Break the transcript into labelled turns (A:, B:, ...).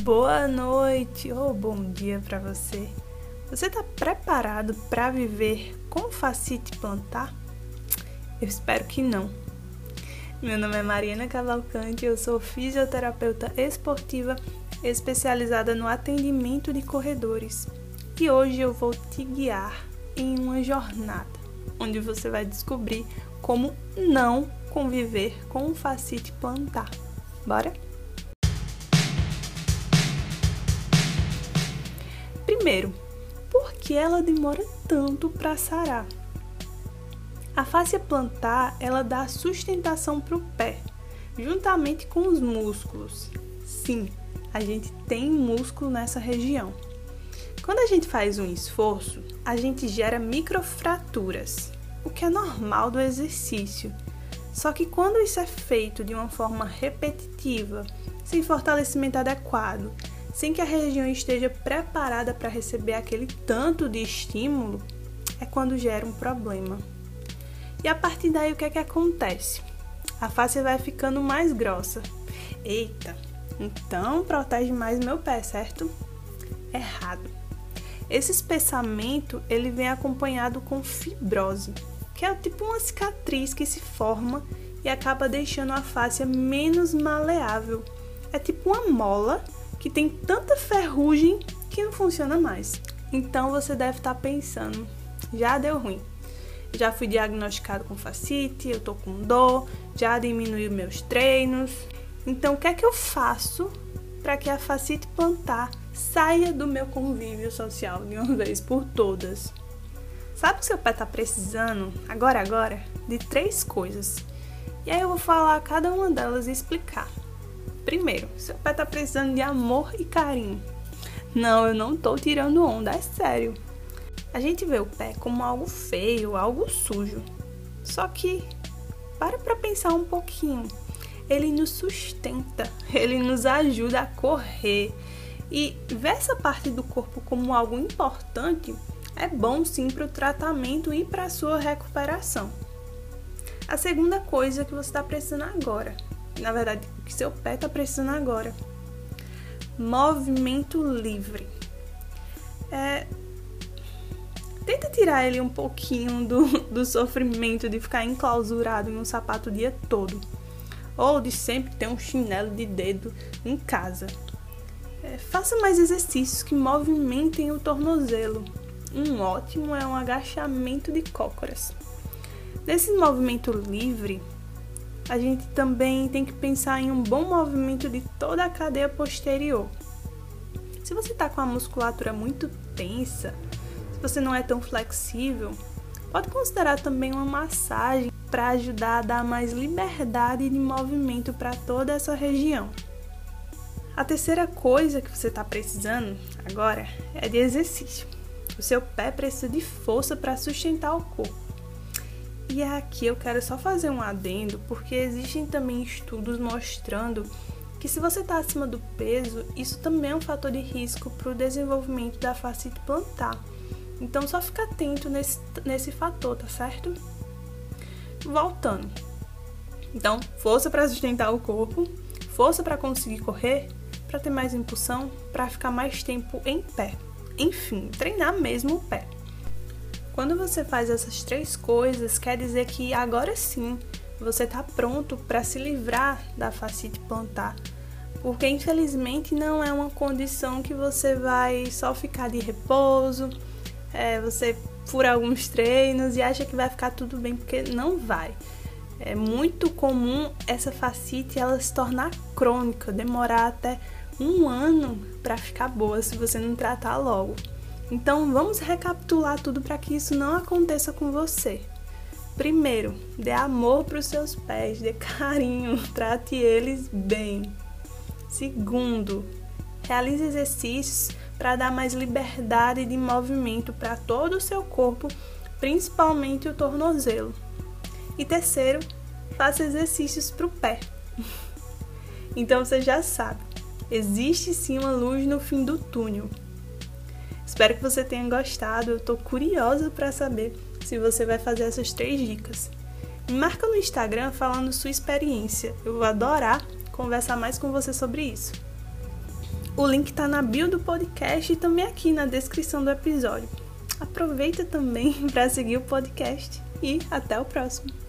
A: Boa noite ou bom dia para você. Você está preparado para viver com facite plantar? Eu espero que não. Meu nome é Mariana Cavalcante, eu sou fisioterapeuta esportiva especializada no atendimento de corredores. E hoje eu vou te guiar em uma jornada onde você vai descobrir como não conviver com o facite plantar. Bora? Primeiro, por que ela demora tanto para sarar? A fáscia plantar, ela dá sustentação para o pé, juntamente com os músculos. Sim, a gente tem músculo nessa região. Quando a gente faz um esforço, a gente gera microfraturas, o que é normal do exercício. Só que quando isso é feito de uma forma repetitiva, sem fortalecimento adequado sem que a região esteja preparada para receber aquele tanto de estímulo, é quando gera um problema. E a partir daí o que é que acontece? A face vai ficando mais grossa. Eita, então protege mais meu pé, certo? Errado. Esse espessamento ele vem acompanhado com fibrose, que é tipo uma cicatriz que se forma e acaba deixando a face menos maleável. É tipo uma mola que tem tanta ferrugem que não funciona mais. Então você deve estar pensando, já deu ruim. Já fui diagnosticado com fascite, eu tô com dor, já diminuiu meus treinos. Então o que é que eu faço para que a fascite plantar saia do meu convívio social de uma vez por todas? Sabe que seu pé tá precisando agora agora? De três coisas. E aí eu vou falar cada uma delas e explicar. Primeiro, seu pé tá precisando de amor e carinho. Não, eu não tô tirando onda, é sério. A gente vê o pé como algo feio, algo sujo. Só que para pra pensar um pouquinho. Ele nos sustenta, ele nos ajuda a correr. E ver essa parte do corpo como algo importante é bom sim para o tratamento e para a sua recuperação. A segunda coisa que você está precisando agora na verdade, o que seu pé está precisando agora. Movimento livre. É, tenta tirar ele um pouquinho do, do sofrimento de ficar enclausurado em um sapato o dia todo. Ou de sempre ter um chinelo de dedo em casa. É, faça mais exercícios que movimentem o tornozelo. Um ótimo é um agachamento de cócoras. Nesse movimento livre, a gente também tem que pensar em um bom movimento de toda a cadeia posterior. Se você está com a musculatura muito tensa, se você não é tão flexível, pode considerar também uma massagem para ajudar a dar mais liberdade de movimento para toda essa região. A terceira coisa que você está precisando agora é de exercício. O seu pé precisa de força para sustentar o corpo. E aqui eu quero só fazer um adendo, porque existem também estudos mostrando que se você está acima do peso, isso também é um fator de risco para o desenvolvimento da fascite plantar. Então só fica atento nesse, nesse fator, tá certo? Voltando. Então, força para sustentar o corpo, força para conseguir correr, para ter mais impulsão, para ficar mais tempo em pé. Enfim, treinar mesmo o pé. Quando você faz essas três coisas, quer dizer que agora sim você está pronto para se livrar da fascite plantar. Porque infelizmente não é uma condição que você vai só ficar de repouso, é, você fura alguns treinos e acha que vai ficar tudo bem, porque não vai. É muito comum essa fascite ela se tornar crônica, demorar até um ano para ficar boa se você não tratar logo. Então vamos recapitular tudo para que isso não aconteça com você. Primeiro, dê amor para os seus pés, dê carinho, trate eles bem. Segundo, realize exercícios para dar mais liberdade de movimento para todo o seu corpo, principalmente o tornozelo. E terceiro, faça exercícios para o pé. então você já sabe, existe sim uma luz no fim do túnel. Espero que você tenha gostado. Eu tô curiosa para saber se você vai fazer essas três dicas. Me marca no Instagram falando sua experiência. Eu vou adorar conversar mais com você sobre isso. O link tá na bio do podcast e também aqui na descrição do episódio. Aproveita também para seguir o podcast e até o próximo.